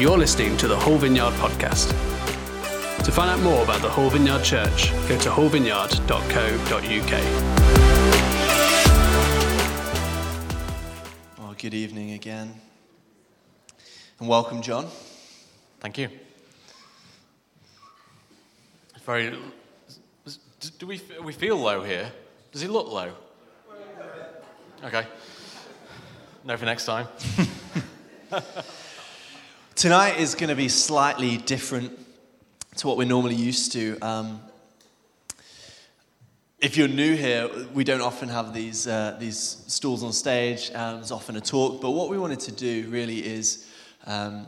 You're listening to the Hull Vineyard podcast. To find out more about the Hull Vineyard Church, go to hullvineyard.co.uk. Well, good evening again. And welcome, John. Thank you. Very. Do we we feel low here? Does he look low? Okay. No for next time. Tonight is going to be slightly different to what we're normally used to. Um, if you're new here, we don't often have these, uh, these stools on stage. Um, there's often a talk. But what we wanted to do really is um,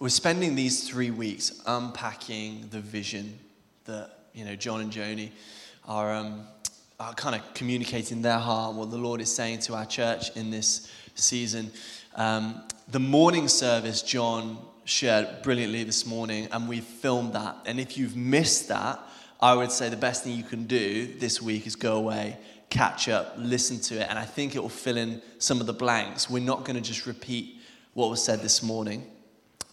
we're spending these three weeks unpacking the vision that you know John and Joni are, um, are kind of communicating their heart, what the Lord is saying to our church in this season. Um, the morning service, John shared brilliantly this morning, and we filmed that. And if you've missed that, I would say the best thing you can do this week is go away, catch up, listen to it, and I think it will fill in some of the blanks. We're not going to just repeat what was said this morning.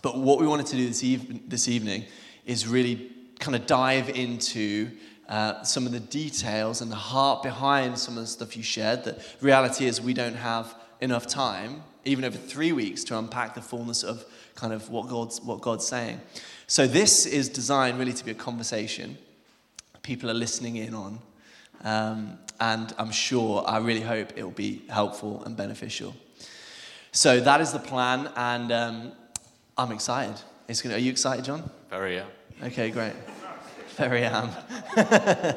But what we wanted to do this, eve- this evening is really kind of dive into uh, some of the details and the heart behind some of the stuff you shared. The reality is, we don't have enough time, even over three weeks, to unpack the fullness of kind of what God's, what God's saying. So, this is designed really to be a conversation people are listening in on. Um, and I'm sure, I really hope it will be helpful and beneficial. So, that is the plan, and um, I'm excited. It's gonna, are you excited, John? Very, yeah. Okay, great. Very am.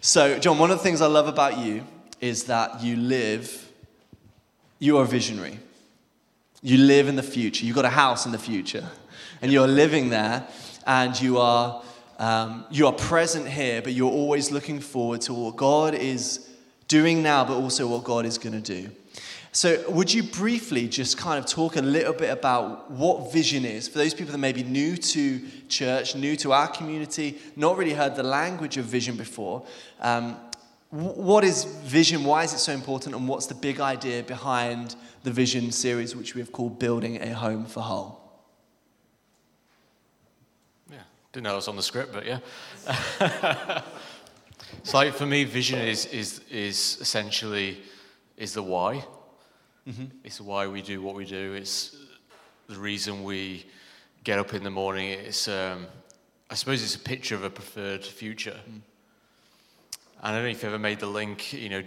so, John, one of the things I love about you is that you live, you are a visionary. You live in the future. You've got a house in the future. And you're living there, and you are, um, you are present here, but you're always looking forward to what God is doing now, but also what God is going to do. So, would you briefly just kind of talk a little bit about what vision is for those people that may be new to church, new to our community, not really heard the language of vision before? Um, what is vision? Why is it so important? And what's the big idea behind the vision series, which we have called Building a Home for Hull? Yeah. Didn't know it was on the script, but yeah. it's like for me, vision is, is, is essentially is the why. Mm-hmm. It's why we do what we do. It's the reason we get up in the morning. It's, um, I suppose, it's a picture of a preferred future. Mm. I don't know if you ever made the link. You know,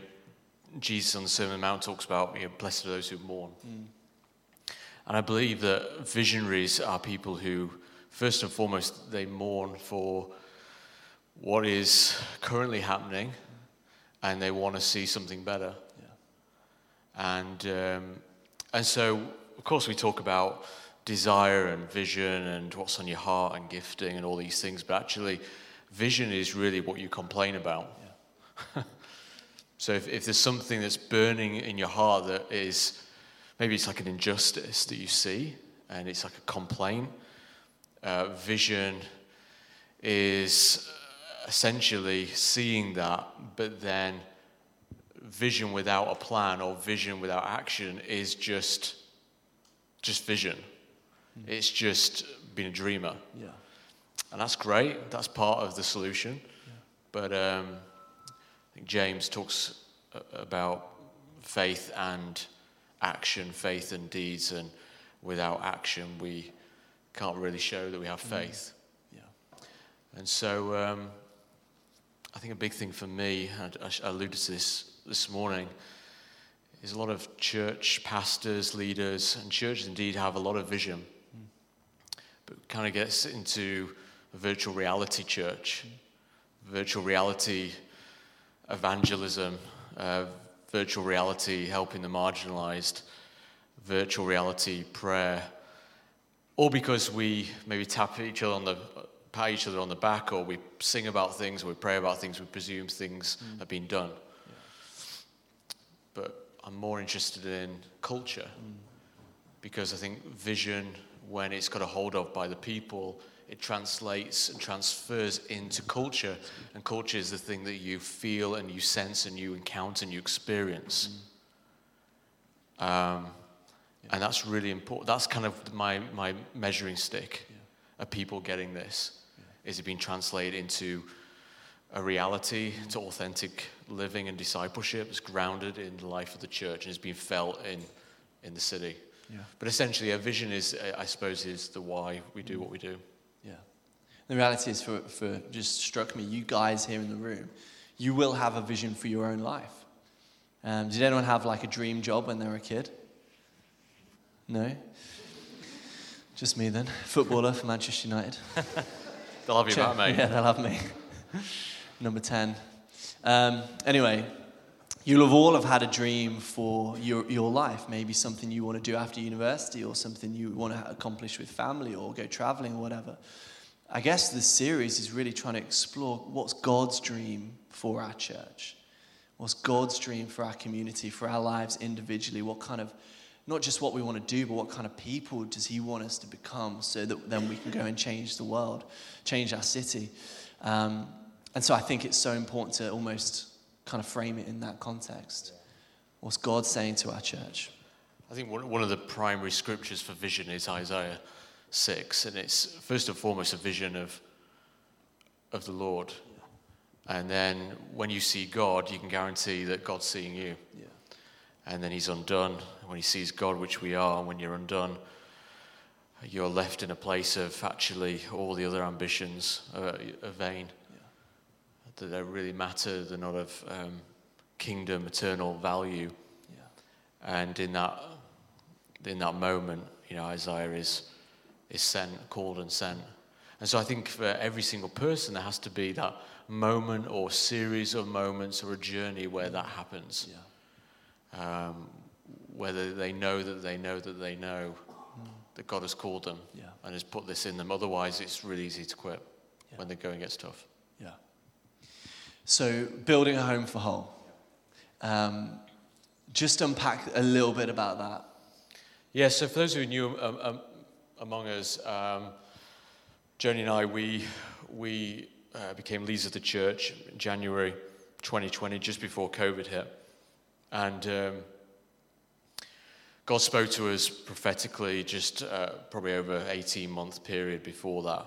Jesus on the Sermon on the Mount talks about, you know, blessed are those who mourn. Mm. And I believe that visionaries are people who, first and foremost, they mourn for what is currently happening, and they want to see something better. And, um, and so, of course, we talk about desire and vision and what's on your heart and gifting and all these things, but actually, vision is really what you complain about. So if, if there's something that's burning in your heart that is, maybe it's like an injustice that you see and it's like a complaint, uh, vision is essentially seeing that, but then vision without a plan or vision without action is just just vision. Mm. It's just being a dreamer. Yeah. And that's great. That's part of the solution. Yeah. But um, I think James talks about faith and action, faith and deeds, and without action, we can't really show that we have hmm. faith. Yeah. And so um, I think a big thing for me, I, I alluded to this this morning is a lot of church pastors, leaders, and churches indeed have a lot of vision, mm. but kind of gets into a virtual reality church, mm. virtual reality evangelism, uh, virtual reality helping the marginalized, virtual reality prayer, all because we maybe tap each other on the pat each other on the back, or we sing about things, or we pray about things, we presume things mm. have been done but I'm more interested in culture mm. because I think vision, when it's got a hold of by the people, it translates and transfers into culture, and culture is the thing that you feel and you sense and you encounter and you experience. Mm. Um, yeah. And that's really important. That's kind of my, my measuring stick of people getting this. Is it being translated into a reality, to authentic living and discipleship? It's grounded in the life of the church and is being felt in, in the city. Yeah. But essentially, a vision is, I suppose, is the why we do what we do. The reality is, for, for just struck me, you guys here in the room, you will have a vision for your own life. Um, did anyone have like a dream job when they were a kid? No? Just me then. Footballer for Manchester United. They'll have you back, mate. Yeah, they'll have me. Number 10. Um, anyway, you'll have all have had a dream for your, your life. Maybe something you want to do after university or something you want to accomplish with family or go traveling or whatever. I guess this series is really trying to explore what's God's dream for our church. What's God's dream for our community, for our lives individually? What kind of, not just what we want to do, but what kind of people does He want us to become so that then we can go and change the world, change our city? Um, and so I think it's so important to almost kind of frame it in that context. What's God saying to our church? I think one one of the primary scriptures for vision is Isaiah 6, and it's first and foremost a vision of, of the Lord. And then when you see God, you can guarantee that God's seeing you. Yeah. And then he's undone. When he sees God, which we are, and when you're undone, you're left in a place of actually all the other ambitions are, are vain. That they don't really matter, they're not of um, kingdom, eternal value. And in that, in that moment, you know, Isaiah is, is sent, called and sent. And so I think for every single person, there has to be that moment or series of moments or a journey where that happens. Yeah. Um, whether they know that they know that they know that God has called them Yeah. and has put this in them. Otherwise, it's really easy to quit Yeah. when the going gets tough. Yeah. So, building a home for Hull. Um, just unpack a little bit about that. Yeah, so for those who are new um, um, among us, um, Joni and I, we, we uh, became leaders of the church in January 2020, just before COVID hit. And um, God spoke to us prophetically just uh, probably over an 18 month period before that.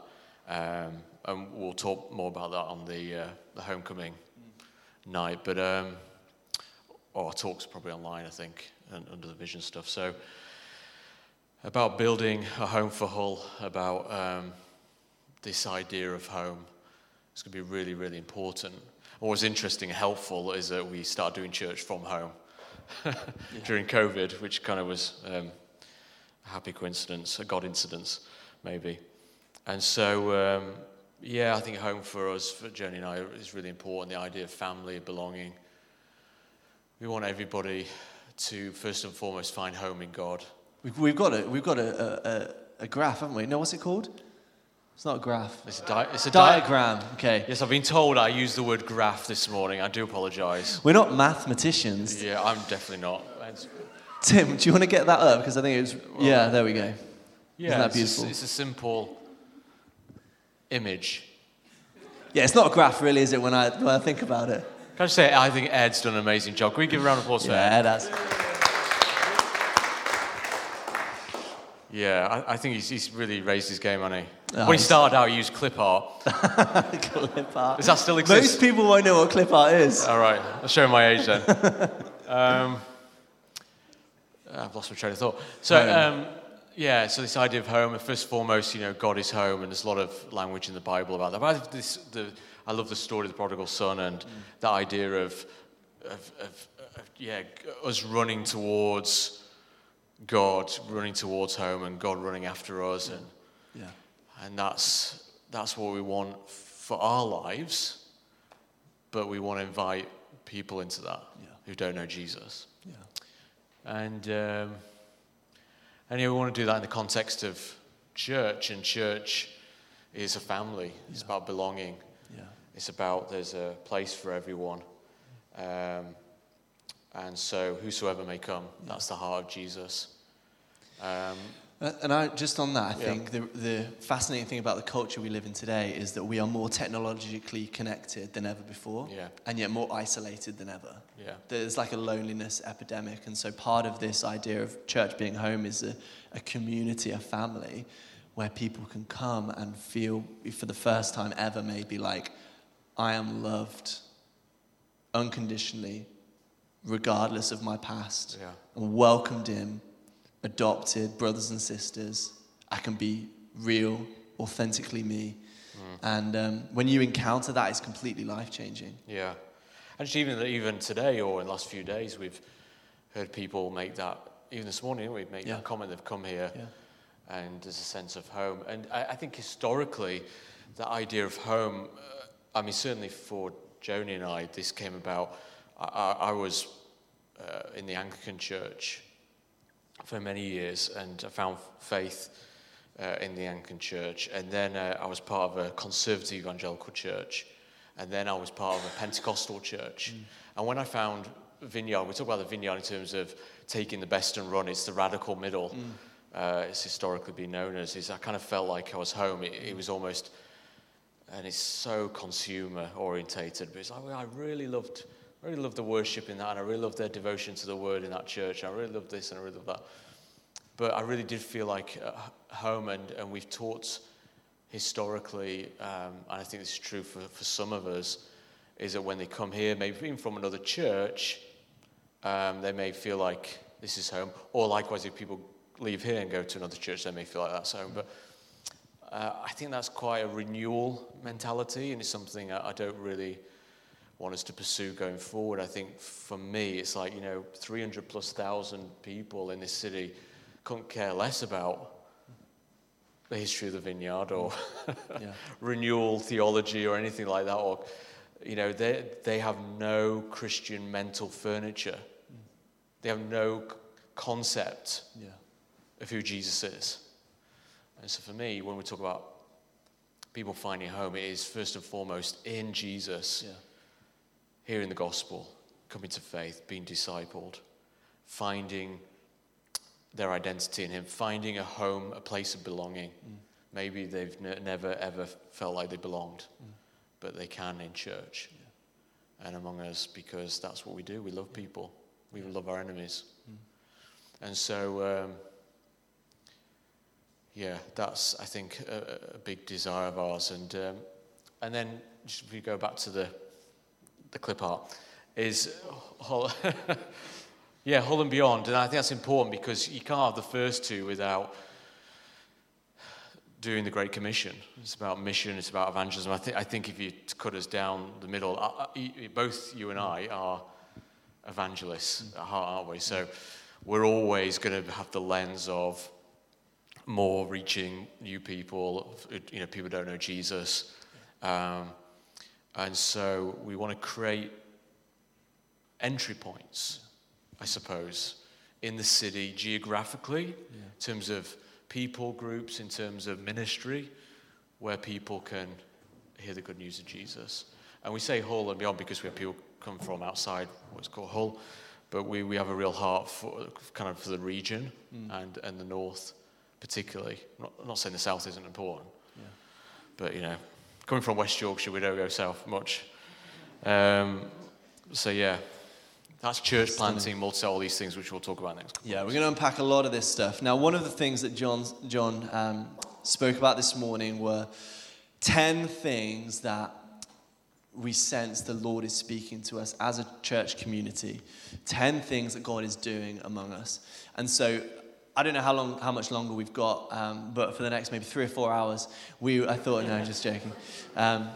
Um, and we'll talk more about that on the, uh, the homecoming night. But, um, or our talk's probably online, I think, and under the vision stuff. So, about building a home for Hull, about um, this idea of home. It's going to be really, really important. What was interesting and helpful is that we started doing church from home during COVID, which kind of was um, a happy coincidence, a God incidence, maybe. And so, um, yeah, I think home for us, for Jenny and I, is really important. The idea of family, belonging. We want everybody to first and foremost find home in God. We've, we've got, a, we've got a, a, a graph, haven't we? No, what's it called? It's not a graph. It's a, di- it's a di- Diagram. Okay. Yes, I've been told I used the word graph this morning. I do apologise. We're not mathematicians. Yeah, I'm definitely not. It's- Tim, do you want to get that up? Because I think it's. was. Yeah, there we go. yeah, Isn't that it's a- beautiful? it's a simple image. Yeah, it's not a graph, really, is it? When I when I think about it. Can I just say, I think Ed's done an amazing job. Can we give a round of applause for Ed? Yeah, that's. Yeah, I, I think he's, he's really raised his game, hasn't he? Oh, when he started out, he used clip art. clip art. Does that still exist? Most people won't know what clip art is. All right, I'll show my age then. um, I've lost my train of thought. So, um, yeah, so this idea of home, first and foremost, you know, God is home, and there's a lot of language in the Bible about that. But I, love this, the, I love the story of the prodigal son and that idea of, of, of, of, yeah, us running towards God, running towards home, and God running after us, and Yeah. and that's that's what we want for our lives but we want to invite people into that Yeah. who don't know jesus Yeah. and um, and yeah, we want to do that in the context of church and church is a family it's about belonging Yeah. it's about there's a place for everyone um, and so whosoever may come that's the heart of jesus um, Uh, And I, just on that, I Yeah. think the, the fascinating thing about the culture we live in today is that we are more technologically connected than ever before, Yeah. and yet more isolated than ever. Yeah. There's like a loneliness epidemic, and so part of this idea of church being home is a, a community, a family, where people can come and feel, for the first time ever, maybe like, I am loved unconditionally, regardless of my past, Yeah. and welcomed in, adopted brothers and sisters. I can be real, authentically me. And um, when you encounter that, it's completely life changing. Yeah, and even even today or in the last few days, we've heard people make that. Even this morning, we've made Yeah. that comment. They've come here, Yeah. and there's a sense of home. And I, I think historically, the idea of home. Uh, I mean, certainly for Joni and I, this came about. I, I, was uh, in the Anglican Church for many years, and I found faith uh, in the Anglican Church. And then uh, I was part of a conservative evangelical church, and then I was part of a Pentecostal church. And when I found Vineyard, we talk about the Vineyard in terms of taking the best and run. It's the radical middle. Uh, it's historically been known as. Is I kind of felt like I was home. It, it was almost, and it's so consumer orientated. But it's like well, I really loved, really love the worship in that, and I really love their devotion to the Word in that church. And I really love this, and I really love that. But I really did feel like uh, home, and, and we've taught historically, um, and I think this is true for, for some of us, is that when they come here, maybe even from another church, um, they may feel like this is home. Or likewise, if people leave here and go to another church, they may feel like that's home. But uh, I think that's quite a renewal mentality, and it's something I, I don't really want us to pursue going forward. I think for me, it's like, you know, 300 plus thousand people in this city couldn't care less about the history of the vineyard or Yeah. renewal theology or anything like that. Or, you know, they, they have no Christian mental furniture. They have no concept Yeah. of who Jesus is. And so for me, when we talk about people finding home, it is first and foremost in Jesus, Yeah. Hearing the gospel, coming to faith, being discipled, finding their identity in Him, finding a home, a place of belonging. Maybe they've ne- never ever felt like they belonged, but they can in church and among us because that's what we do. We love people, we love our enemies. And so, um, yeah, that's, I think, a, a big desire of ours. And, um, and then, just if we go back to the, the clip art, is yeah, Hull and Beyond. And I think that's important because you can't have the first two without doing the Great Commission. It's about mission, it's about evangelism. I, think I think if you cut us down the middle, uh, uh, y- both you and I are evangelists at heart, aren't we? So we're always going to have the lens of more reaching new people, you know, people don't know Jesus. Um, and so we want to create entry points, I suppose, in the city geographically, in terms of people groups, in terms of ministry, where people can hear the good news of Jesus. And we say Hull and beyond because we have people come from outside what's called Hull, but we, we have a real heart for kind of for the region mm. and, and the north particularly. Not, I'm not saying the south isn't important, but you know, coming from West Yorkshire, we don't go south much. Um, so yeah, that's church planting, multi all these things, which we'll talk about next. Yeah, we're going to unpack a lot of this stuff. Now, one of the things that John, John um, spoke about this morning were 10 things that we sense the Lord is speaking to us as a church community. 10 things that God is doing among us. And so, I don't know how long, how much longer we've got, um, but for the next maybe three or four hours, we, I thought, no, just joking. Um,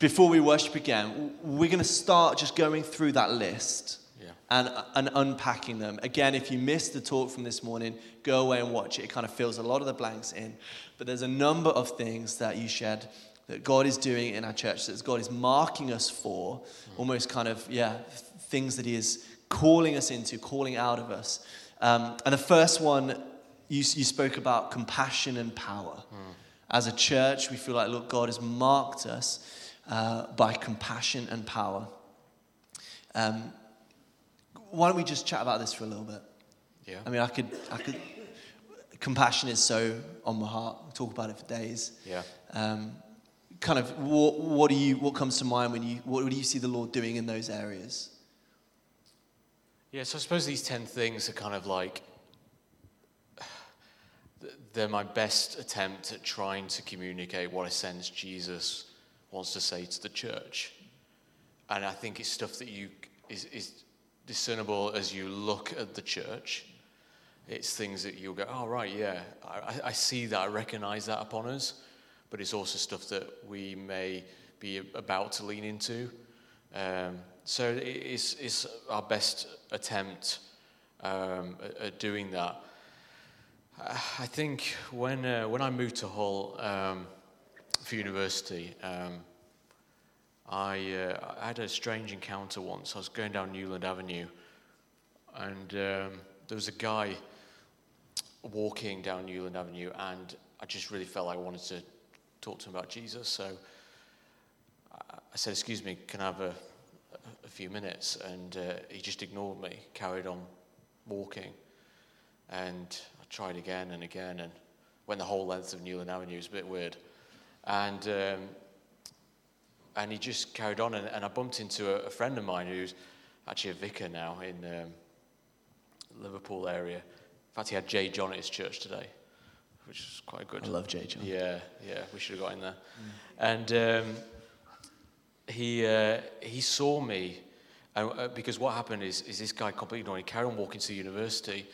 before we worship again, we're going to start just going through that list Yeah. and, and unpacking them. Again, if you missed the talk from this morning, go away and watch it. It kind of fills a lot of the blanks in. But there's a number of things that you shared that God is doing in our church, that God is marking us for, almost kind of, yeah, things that He is calling us into, calling out of us. Um, and the first one, you, you spoke about compassion and power. As a church, we feel like, look, God has marked us uh, by compassion and power. Um, why don't we just chat about this for a little bit? Yeah. I mean, I could, I could, compassion is so on my heart. I talk about it for days. Yeah. Um, kind of, what, what do you, what comes to mind when you, what do you see the Lord doing in those areas? Yeah, so I suppose these 10 things are kind of like, they're my best attempt at trying to communicate what I sense Jesus wants to say to the church. And I think it's stuff that you is, is discernible as you look at the church. It's things that you'll go, oh, right, yeah, I, I see that, I recognize that upon us. But it's also stuff that we may be about to lean into. Um, so it's, it's our best attempt um, at, doing that. I think when, uh, when I moved to Hull um, for university, um, I, uh, I, had a strange encounter once. I was going down Newland Avenue, and um, there was a guy walking down Newland Avenue, and I just really felt like I wanted to talk to him about Jesus. So I said, Excuse me, can I have a few minutes? And uh, he just ignored me, carried on walking. And I tried again and again, and went the whole length of Newland Avenue. It was a bit weird. And, um, and he just carried on, and, and I bumped into a, a, friend of mine who's actually a vicar now in um, Liverpool area. In fact, he had J.John at his church today, which is quite good. I love J.John. Yeah, yeah, we should have got in there. Mm. And um, he, uh, he saw me, uh, because what happened is, is this guy completely ignored. He carried on walking to the university,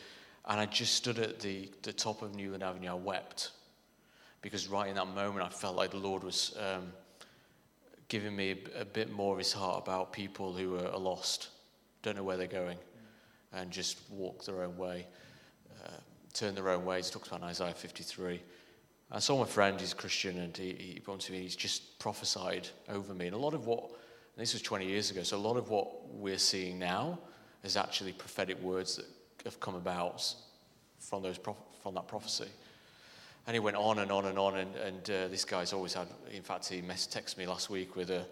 and I just stood at the, the top of Newland Avenue. I wept because right in that moment, I felt like the Lord was um, giving me a, a, bit more of His heart about people who are, lost, don't know where they're going, and just walk their own way turn their own ways. He talks about Isaiah 53. I saw my friend, he's a Christian, and he, he brought to me, he's just prophesied over me. And a lot of what, this was 20 years ago, so a lot of what we're seeing now is actually prophetic words that have come about from, those, from that prophecy. And he went on and on and on, and, and uh, this guy's always had, in fact, he mess, texted me last week with a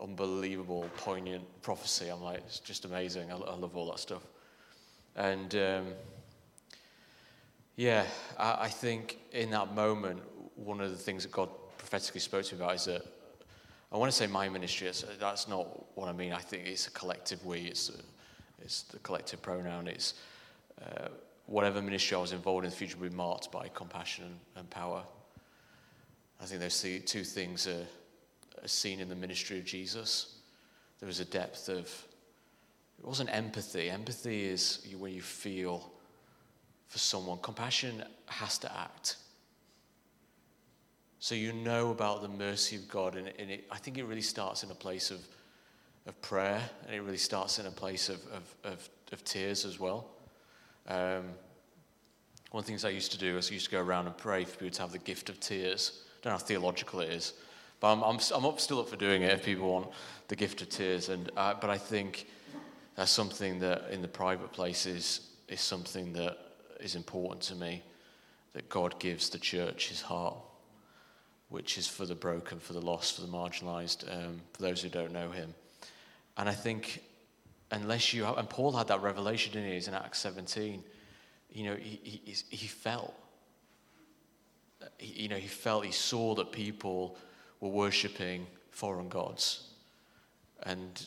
unbelievable, poignant prophecy. I'm like, it's just amazing. I, I love all that stuff. And um, yeah, I, I think in that moment, one of the things that God prophetically spoke to me about is that I want to say my ministry. That's not what I mean. I think it's a collective we. It's, a, it's the collective pronoun. It's uh, whatever ministry I was involved in the future will be marked by compassion and, power. I think those two things are, are, seen in the ministry of Jesus. There was a depth of, it wasn't empathy. Empathy is when you feel for someone. Compassion has to act. So you know about the mercy of God, and, and it, I think it really starts in a place of, of prayer, and it really starts in a place of, of, of, of tears as well. Um, one of the things I used to do is I used to go around and pray for people to have the gift of tears. I don't know how theological it is, but I'm, I'm, I'm up, still up for doing it if people want the gift of tears. And, uh, but I think that's something that in the private places is something that is important to me that God gives the church his heart, which is for the broken, for the lost, for the marginalized, um, for those who don't know him. And I think, unless you, and Paul had that revelation in his in Acts 17, you know, he, he, he felt. He, you know, he felt, he saw that people were worshipping foreign gods. And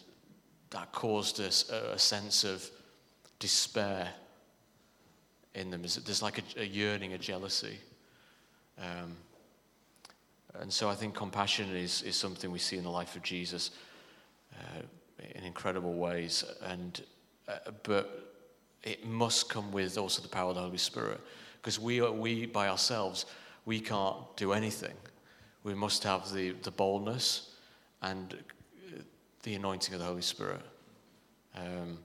that caused us a, a sense of despair in them. There's like a, a yearning, a jealousy. Um, and so I think compassion is, is something we see in the life of Jesus uh, in incredible ways. And, uh, but it must come with also the power of the Holy Spirit. Because we, are, we, by ourselves, we can't do anything. We must have the, the boldness and the anointing of the Holy Spirit. Um,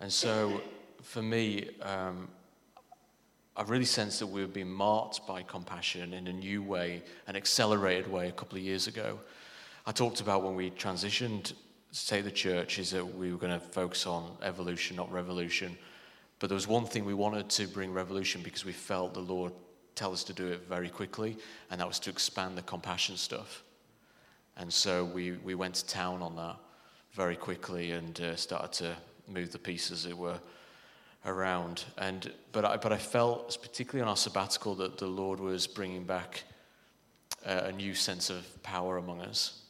and so for me, um, I really sense that we've been marked by compassion in a new way, an accelerated way a couple of years ago. I talked about when we transitioned take the church is that we were going to focus on evolution, not revolution. But there was one thing we wanted to bring revolution because we felt the Lord tell us to do it very quickly, and that was to expand the compassion stuff. And so we, we went to town on that very quickly and uh, started to move the pieces, as it were around. And but I but I felt particularly on our sabbatical that the Lord was bringing back a new sense of power among us.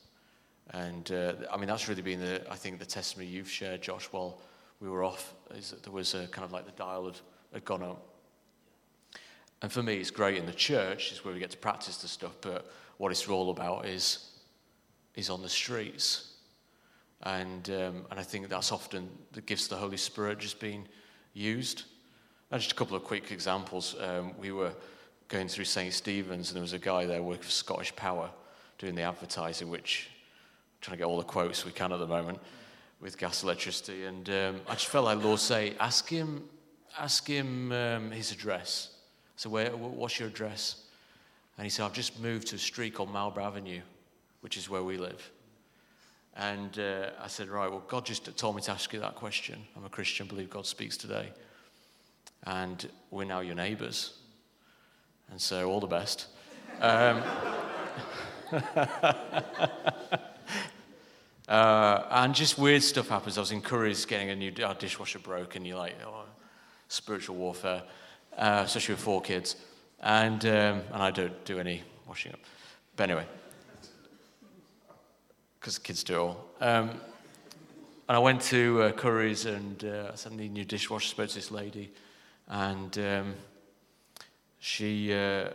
And uh, I mean that's really been the I think the testimony you've shared, Josh, while we were off, is that there was a kind of like the dial had, had gone up. And for me, it's great in the church, is where we get to practice the stuff, but what it's all about is, is on the streets. And, um, and I think that's often the gifts of the Holy Spirit just being used. And just a couple of quick examples. Um, we were going through St. Stephen's, and there was a guy there working for Scottish Power doing the advertising, which I'm trying to get all the quotes we can at the moment with gas electricity. And um, I just felt like Lord say, ask him, ask him um, his address. So where, what's your address? And he said, I've just moved to a street called Marlborough Avenue, which is where we live. And uh, I said, right, well, God just told me to ask you that question. I'm a Christian, believe God speaks today. And we're now your neighbours. And so, all the best. Um, uh, and just weird stuff happens. I was encouraged getting a new our dishwasher and You're like, oh, spiritual warfare, uh, especially with four kids. And, um, and I don't do any washing up. But anyway, because kids do all. Um, and I went to uh, Curry's and uh, I a new dishwasher. spoke to this lady. And um, she, uh,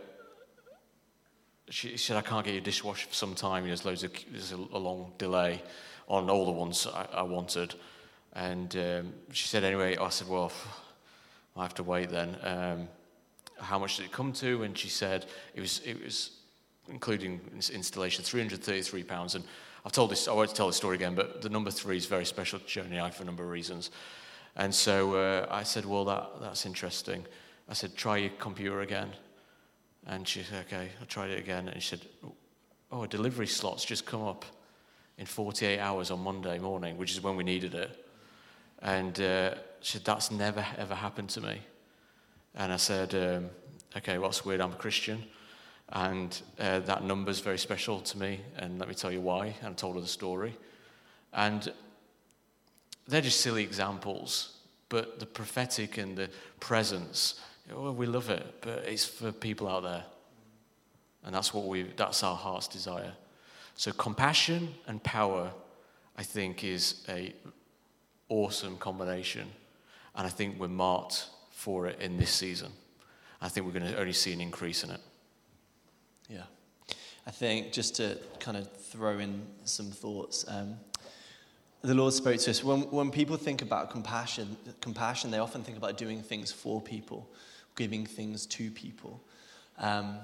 she said, I can't get your dishwasher for some time. There's loads of, there's a, a long delay on all the ones I, I wanted. And um, she said, anyway, I said, well, I have to wait then. Um, how much did it come to? And she said it was, it was including installation, 333 pounds. And I've told this, I won't tell the story again, but the number three is very special to Journey I for a number of reasons. And so uh, I said, well, that, that's interesting. I said, try your computer again. And she said, okay, I tried it again. And she said, oh, a delivery slot's just come up in 48 hours on Monday morning, which is when we needed it. And uh, she said, that's never, ever happened to me. And I said, um, okay, what's weird? I'm a Christian. And uh, that is very special to me. And let me tell you why. And I told her the story. And they're just silly examples. But the prophetic and the presence, oh, we love it. But it's for people out there. And that's what we, that's our heart's desire. So compassion and power, I think, is a awesome combination. And I think we're marked for it in this season. I think we're going to only see an increase in it. Yeah. I think just to kind of throw in some thoughts, um, the Lord spoke to us. When, when people think about compassion, compassion, they often think about doing things for people, giving things to people. Um,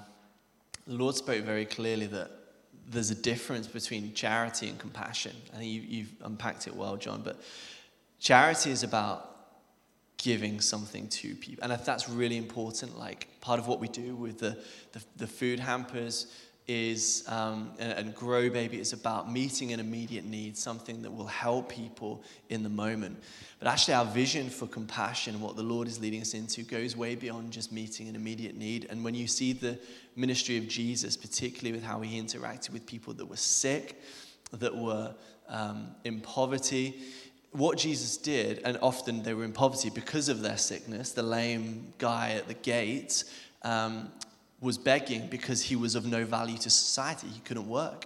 the Lord spoke very clearly that there's a difference between charity and compassion. I think you, you've unpacked it well, John, but charity is about giving something to people. And if that's really important, like part of what we do with the, the, the food hampers is, um, and, and, Grow Baby is about meeting an immediate need, something that will help people in the moment. But actually, our vision for compassion and what the Lord is leading us into goes way beyond just meeting an immediate need. And when you see the ministry of Jesus, particularly with how he interacted with people that were sick, that were um, in poverty, what Jesus did, and often they were in poverty because of their sickness, the lame guy at the gate um, was begging because he was of no value to society. He couldn't work.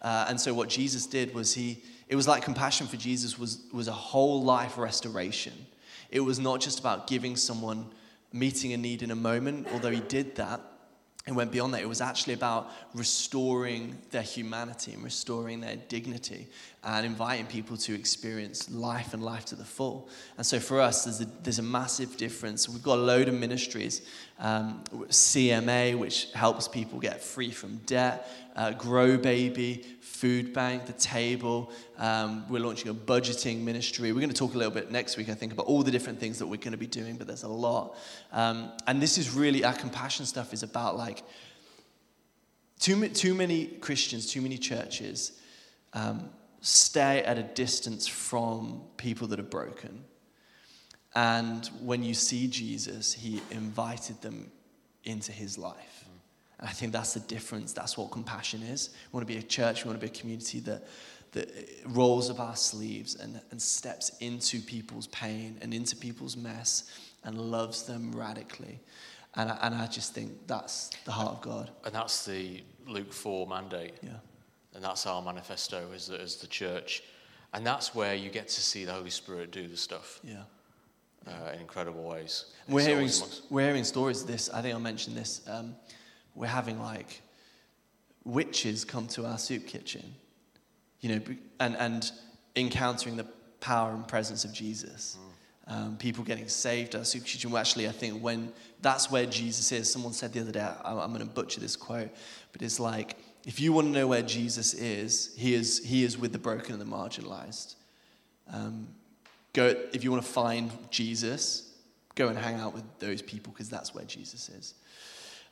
Uh, and so what Jesus did was he, it was like compassion for Jesus was, was a whole life restoration. It was not just about giving someone, meeting a need in a moment, although he did that it went beyond that. It was actually about restoring their humanity and restoring their dignity and inviting people to experience life and life to the full. And so for us, there's a, there's a massive difference. We've got a load of ministries um, CMA, which helps people get free from debt, uh, Grow Baby, Food Bank, The Table. Um, we're launching a budgeting ministry. We're going to talk a little bit next week, I think, about all the different things that we're going to be doing, but there's a lot. Um, and this is really, our compassion stuff is about like, too, too many Christians, too many churches um, stay at a distance from people that are broken and when you see Jesus, he invited them into his life. And I think that's the difference. That's what compassion is. We want to be a church, we want to be a community that, that rolls up our sleeves and, and steps into people's pain and into people's mess and loves them radically. And I, and I just think that's the heart of God. And that's the Luke 4 mandate. Yeah. And that's our manifesto as the, as the church. And that's where you get to see the Holy Spirit do the stuff Yeah. uh, in incredible ways. We're It's hearing, amongst- we're hearing stories of this. I think I mentioned this. Um, we're having like witches come to our soup kitchen, you know, and, and encountering the power and presence of Jesus. Um, people getting saved at our soup kitchen. Well, actually, I think when that's where Jesus is. Someone said the other day, I, I'm going to butcher this quote, but it's like, if you want to know where Jesus is, he is, he is with the broken and the marginalized. Um, go if you want to find Jesus, go and hang out with those people because that's where Jesus is.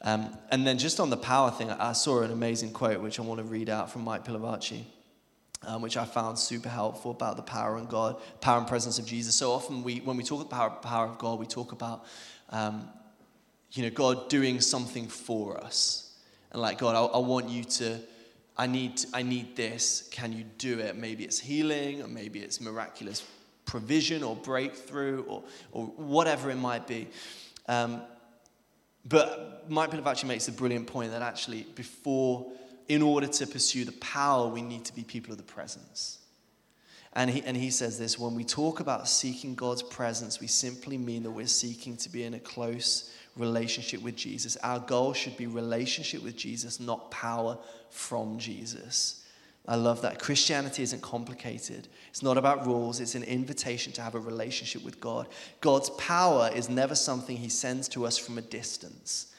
Um, and then just on the power thing, I saw an amazing quote which I want to read out from Mike Pilavachi, um, which I found super helpful about the power and God, power and presence of Jesus. So often we, when we talk about the power, power of God, we talk about, um, you know, God doing something for us, and like God, I, I want you to. I need, I need this. Can you do it? Maybe it's healing, or maybe it's miraculous provision or breakthrough, or, or whatever it might be. Um, but Mike Pilavachi makes a brilliant point that actually, before, in order to pursue the power, we need to be people of the presence. And he, and he says this when we talk about seeking God's presence, we simply mean that we're seeking to be in a close relationship with Jesus. Our goal should be relationship with Jesus, not power from Jesus. I love that. Christianity isn't complicated. It's not about rules, it's an invitation to have a relationship with God. God's power is never something He sends to us from a distance.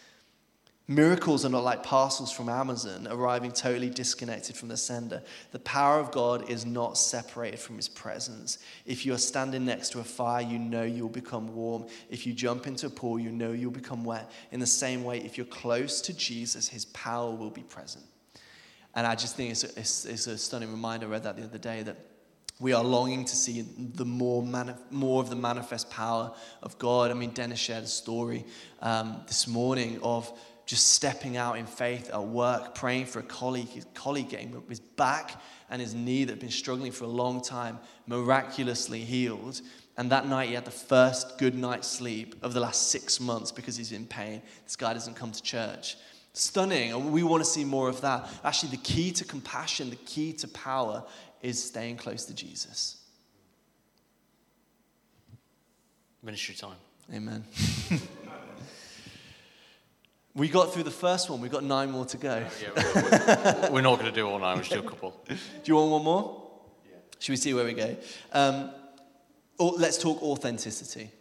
Miracles are not like parcels from Amazon arriving totally disconnected from the sender. The power of God is not separated from His presence. If you are standing next to a fire, you know you'll become warm. If you jump into a pool, you know you'll become wet. In the same way, if you're close to Jesus, His power will be present. And I just think it's a, it's, it's a stunning reminder. I read that the other day that we are longing to see the more, mani- more of the manifest power of God. I mean, Dennis shared a story um, this morning of just stepping out in faith at work, praying for a colleague, his colleague getting his back and his knee that had been struggling for a long time, miraculously healed. And that night, he had the first good night's sleep of the last six months because he's in pain. This guy doesn't come to church. Stunning. And we want to see more of that. Actually, the key to compassion, the key to power is staying close to Jesus. Ministry time. Amen. we got through the first one, we've got nine more to go. Yeah, we're, we're not going to do all nine, we'll just do a couple. Do you want one more? Yeah. Should we see where we go? Um, let's talk authenticity.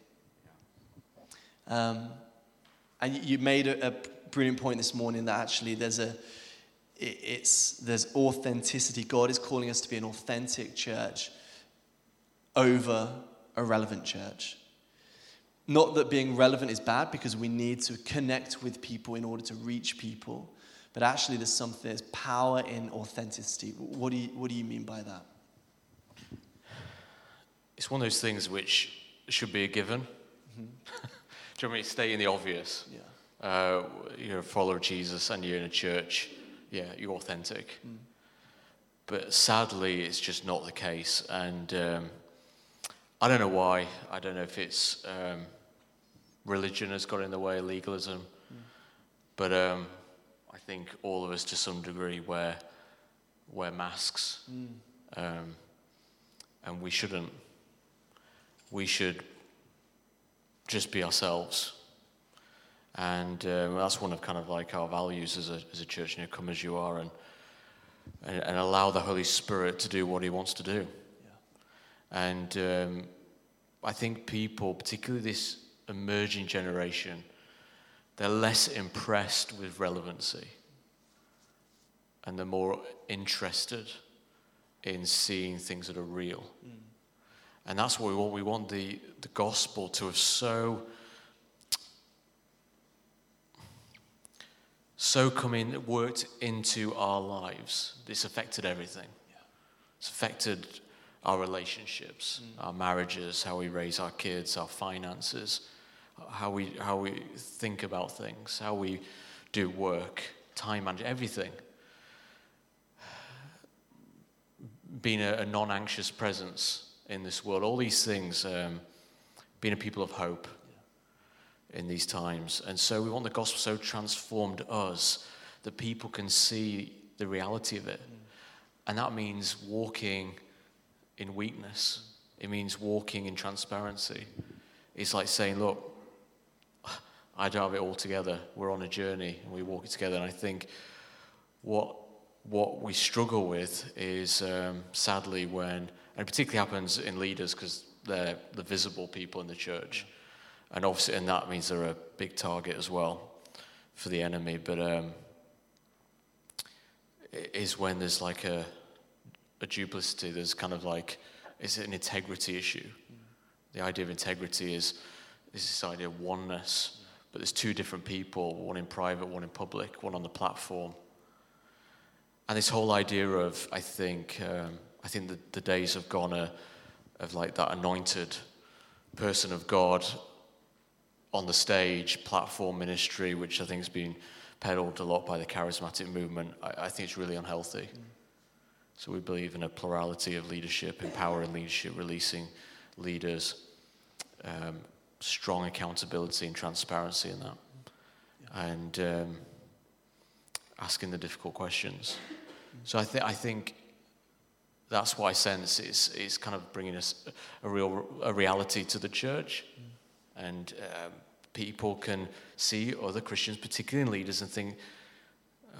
Um, and you- you made a, a brilliant point this morning that actually there's a it's there's authenticity. God is calling us to be an authentic church over a relevant church. Not that being relevant is bad because we need to connect with people in order to reach people, but actually there's something there's power in authenticity. What do you what do you mean by that? It's one of those things which should be a given. Mm-hmm. do you want me to stay in the obvious? Yeah. Uh, you're a follower of Jesus and you're in a church, yeah, you're authentic. But sadly, it's just not the case. And um, I don't know why. I don't know if it's um, religion has got in the way, legalism. But um, I think all of us, to some degree, wear wear masks, um, and we shouldn't. We should just be ourselves. And um, that's one of kind of like our values as a, as a church, you know, come as you are and, and, and allow the Holy Spirit to do what he wants to do. And um, I think people, particularly this emerging generation, they're less impressed with relevancy and they're more interested in seeing things that are real. And that's what we want. We want the, the gospel to have so so come in, worked into our lives. It's affected everything. It's affected our relationships, our marriages, how we raise our kids, our finances, how we, how we think about things, how we do work, time management, everything. Being a, a non anxious presence in this world, all these things, um, being a people of hope. In these times. And so we want the gospel so transformed us that people can see the reality of it. And that means walking in weakness, it means walking in transparency. It's like saying, Look, I don't have it all together. We're on a journey and we walk it together. And I think what what we struggle with is um, sadly when, and it particularly happens in leaders because they're the visible people in the church, and obviously, and that means they're a big target as well for the enemy. But um, is when there's like a a duplicity. There's kind of like it's an integrity issue. The idea of integrity is is this idea of oneness, but there's two different people, one in private, one in public, one on the platform. And this whole idea of, I think, um, I think the, the days have gone uh, of like that anointed person of God on the stage, platform ministry, which I think has been peddled a lot by the charismatic movement. I, I think it's really unhealthy. So we believe in a plurality of leadership, empowering leadership, releasing leaders, um, strong accountability and transparency in that, and um, asking the difficult questions. So I, th- I think that's why I sense is, is kind of bringing us a real a reality to the church. And um, people can see other Christians, particularly in leaders, and think,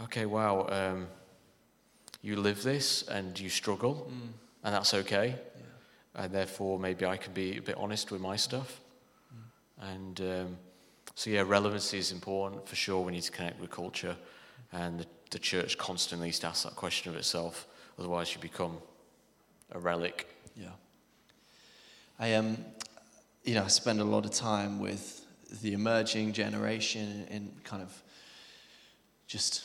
okay, wow, um, you live this and you struggle, mm. and that's okay. Yeah. And therefore, maybe I can be a bit honest with my stuff. Mm. And um, so, yeah, relevancy is important for sure. We need to connect with culture. And the, the church constantly needs to ask that question of itself. Otherwise, you become a relic. Yeah. I am, um, you know, I spend a lot of time with the emerging generation in kind of just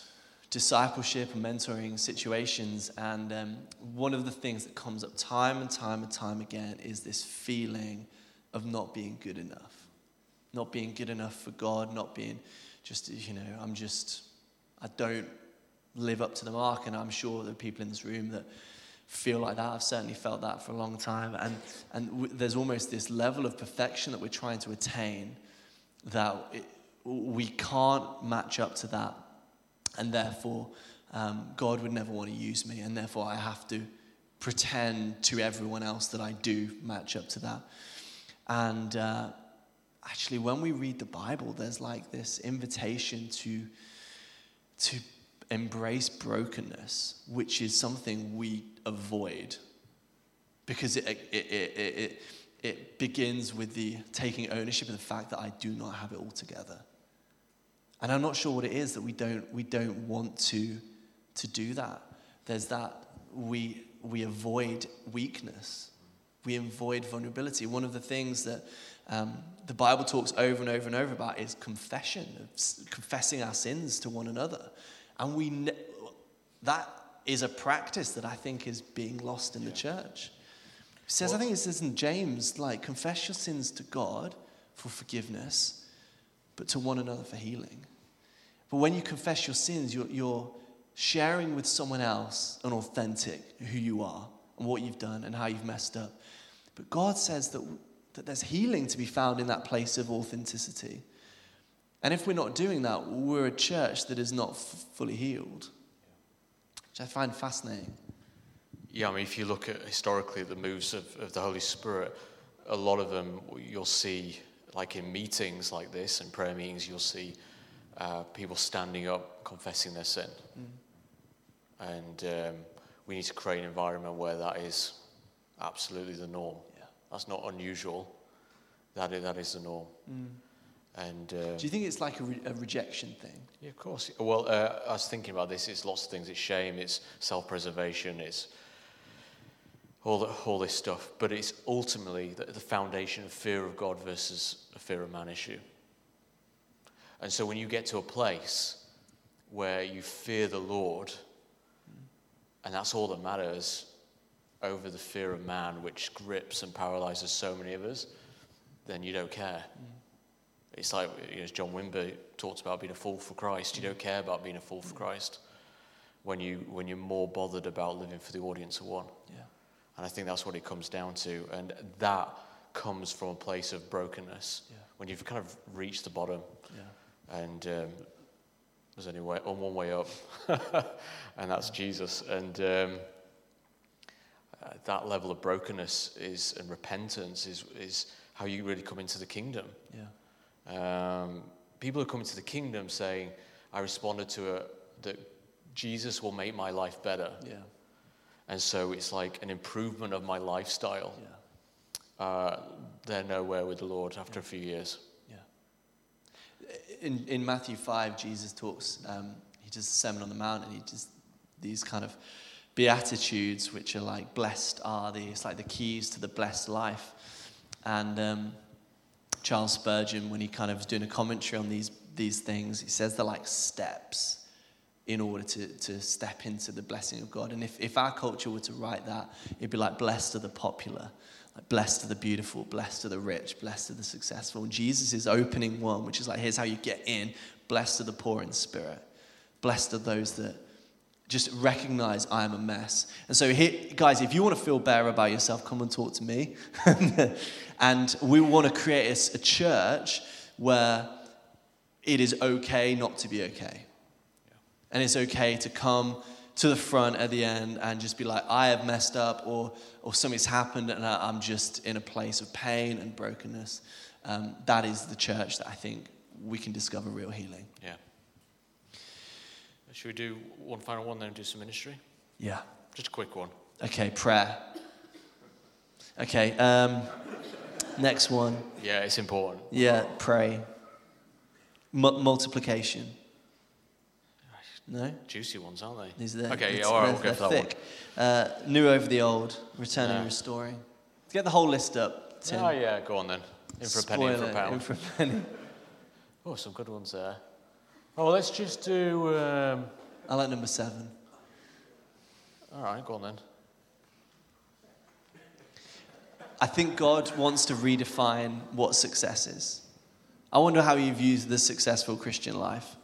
discipleship and mentoring situations. And um, one of the things that comes up time and time and time again is this feeling of not being good enough. Not being good enough for God, not being just, you know, I'm just, I don't live up to the mark. And I'm sure there are people in this room that feel like that. I've certainly felt that for a long time. And, and w- there's almost this level of perfection that we're trying to attain that it, we can't match up to that. And therefore, um, God would never want to use me. And therefore, I have to pretend to everyone else that I do match up to that. And uh, actually, when we read the Bible, there's like this invitation to, to embrace brokenness, which is something we avoid because it, it, it, it, it begins with the taking ownership of the fact that I do not have it all together. And I'm not sure what it is that we don't, we don't want to, to do that. There's that we, we avoid weakness, we avoid vulnerability. One of the things that um, the Bible talks over and over and over about is confession, confessing our sins to one another. And we ne- that is a practice that I think is being lost in the church. It says, I think it says in James, like, confess your sins to God for forgiveness, but to one another for healing. But when you confess your sins, you're, you're sharing with someone else an authentic who you are and what you've done and how you've messed up. But God says that, that there's healing to be found in that place of authenticity. And if we're not doing that, we're a church that is not f- fully healed, which I find fascinating. Yeah, I mean, if you look at historically the moves of, of the Holy Spirit, a lot of them you'll see, like in meetings like this and prayer meetings, you'll see uh, people standing up, confessing their sin. Mm. And um, we need to create an environment where that is absolutely the norm. Yeah. That's not unusual. That is, that is the norm. Mm. And uh, do you think it's like a, re- a, rejection thing? Yeah, of course. Well, uh, I was thinking about this. It's lots of things. It's shame. It's self-preservation. It's all, the, all this stuff. But it's ultimately the, the foundation of fear of God versus a fear of man issue. And so when you get to a place where you fear the Lord, and that's all that matters over the fear of man, which grips and paralyzes so many of us, then you don't care. Mm. It's like, you know, as John Wimber talked about being a fool for Christ. You don't care about being a fool for Christ when, you, when you're more bothered about living for the audience of one. Yeah. And I think that's what it comes down to. And that comes from a place of brokenness. Yeah. When you've kind of reached the bottom, Yeah. and um, there's only way, on one way up, and that's Jesus. And um, uh, that level of brokenness is and repentance is is how you really come into the kingdom. Yeah. Um, people are coming to the kingdom saying, "I responded to it that Jesus will make my life better," Yeah. and so it's like an improvement of my lifestyle. Yeah. Uh, they're nowhere with the Lord after a few years. Yeah. In, in Matthew 5, Jesus talks, um, he does the Sermon on the Mount, and he does these kind of beatitudes, which are like, blessed are the, it's like the keys to the blessed life. And um, Charles Spurgeon, when he kind of was doing a commentary on these, these things, he says they're like steps in order to, to step into the blessing of God. And if, if our culture were to write that, it'd be like, blessed are the popular, like blessed are the beautiful, blessed are the rich, blessed are the successful. And Jesus is opening one, which is like, here's how you get in. Blessed are the poor in spirit. Blessed are those that just recognize I am a mess. And so, here, guys, if you want to feel better about yourself, come and talk to me. and we want to create a, a church where it is okay not to be okay. And it's okay to come to the front at the end and just be like, I have messed up, or, or something's happened, and I, I'm just in a place of pain and brokenness. Um, that is the church that I think we can discover real healing. Yeah. Should we do one final one, then and do some ministry? Yeah. Just a quick one. Okay, prayer. Okay, um, next one. Yeah, it's important. Yeah, pray. Mu- multiplication. No? Juicy ones, aren't they? These are the, okay, yeah, all right, we'll go for they're that one. Uh, new over the old, returning, Yeah. restoring. Get the whole list up, Tim. Oh, yeah, go on then. In for a penny, in for a pound. in for a penny. Oh, some good ones there. Oh, let's just do. Um, I like number seven. all right, go on then. I think God wants to redefine what success is. I wonder how you view the successful Christian life.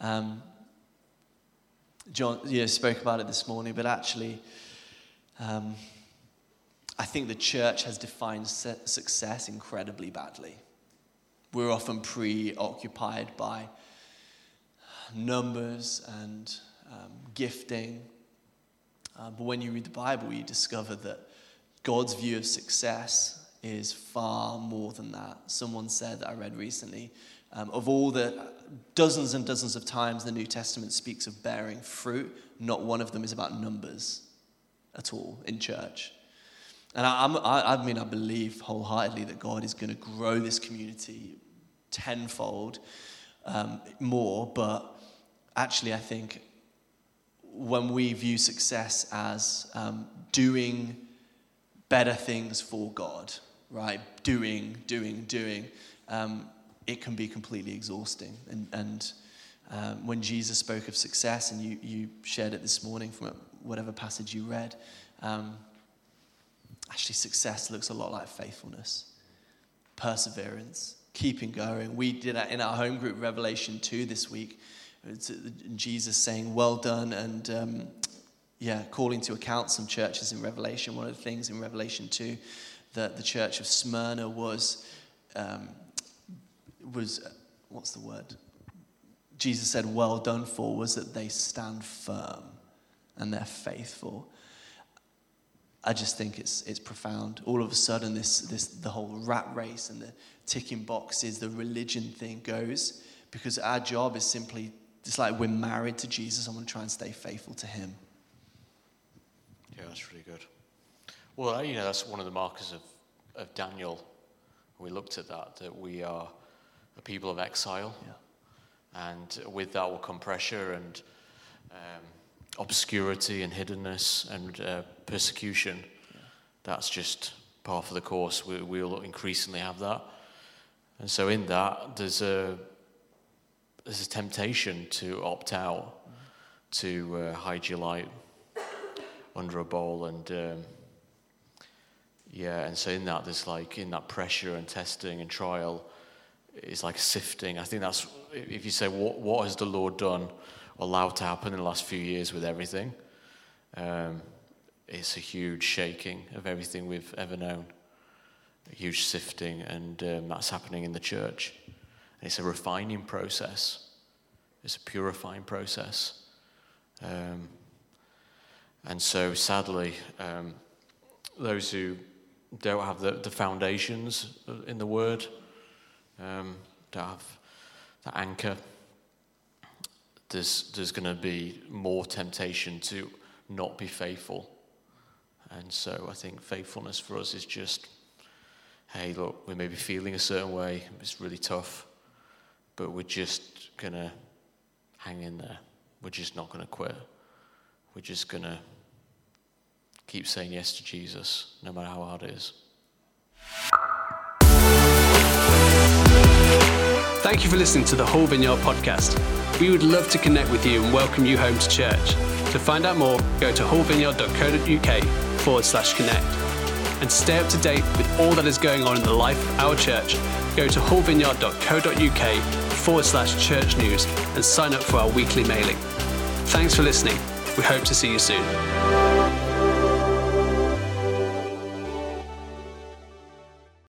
Um, John you know, spoke about it this morning, but actually, um, I think the church has defined success incredibly badly. We're often preoccupied by numbers and um, gifting. Uh, but when you read the Bible, you discover that God's view of success is far more than that. Someone said that I read recently um, of all the dozens and dozens of times the New Testament speaks of bearing fruit, not one of them is about numbers at all in church. And I, I, I mean, I believe wholeheartedly that God is going to grow this community tenfold um, more, but actually, I think when we view success as um, doing better things for God, right? Doing, doing, doing, um, it can be completely exhausting. And, and um, when Jesus spoke of success, and you, you shared it this morning from whatever passage you read, um, actually, success looks a lot like faithfulness, perseverance, keeping going. We did that in our home group, Revelation 2, this week. It's uh, Jesus saying, Well done, and um, yeah, calling to account some churches in Revelation. One of the things in Revelation 2 that the church of Smyrna was, um, was uh, what's the word? Jesus said, Well done for, was that they stand firm and they're faithful. I just think it's, it's profound. All of a sudden, this, this, the whole rat race and the ticking boxes, the religion thing goes because our job is simply, it's like we're married to Jesus. I want to try and stay faithful to Him. Yeah, that's really good. Well, you know, that's one of the markers of, of Daniel. We looked at that, that we are a people of exile. Yeah. And with that will come pressure and um, obscurity and hiddenness and uh, persecution. That's just part of the course. We, we'll increasingly have that. And so in that, there's a, there's a temptation to opt out, to uh, hide your light under a bowl. And um, yeah, and so in that, there's like, in that pressure and testing and trial, it's like sifting. I think that's, if you say, what, what has the Lord done, allowed to happen in the last few years with everything? Um, it's a huge shaking of everything we've ever known. a huge sifting, and um, that's happening in the church. It's a refining process. It's a purifying process. Um, and so, sadly, um, those who don't have the, the foundations in the Word, um, don't have the anchor, there's, there's going to be more temptation to not be faithful. And so I think faithfulness for us is just, hey, look, we may be feeling a certain way, it's really tough, but we're just going to hang in there. We're just not going to quit. We're just going to keep saying yes to Jesus, no matter how hard it is. Thank you for listening to the Hull Vineyard podcast. We would love to connect with you and welcome you home to church. To find out more, go to hullvineyard.co.uk forward slash connect. And stay up to date with all that is going on in the life of our church, go to hullvineyard.co.uk forward slash church news and sign up for our weekly mailing. Thanks for listening. We hope to see you soon.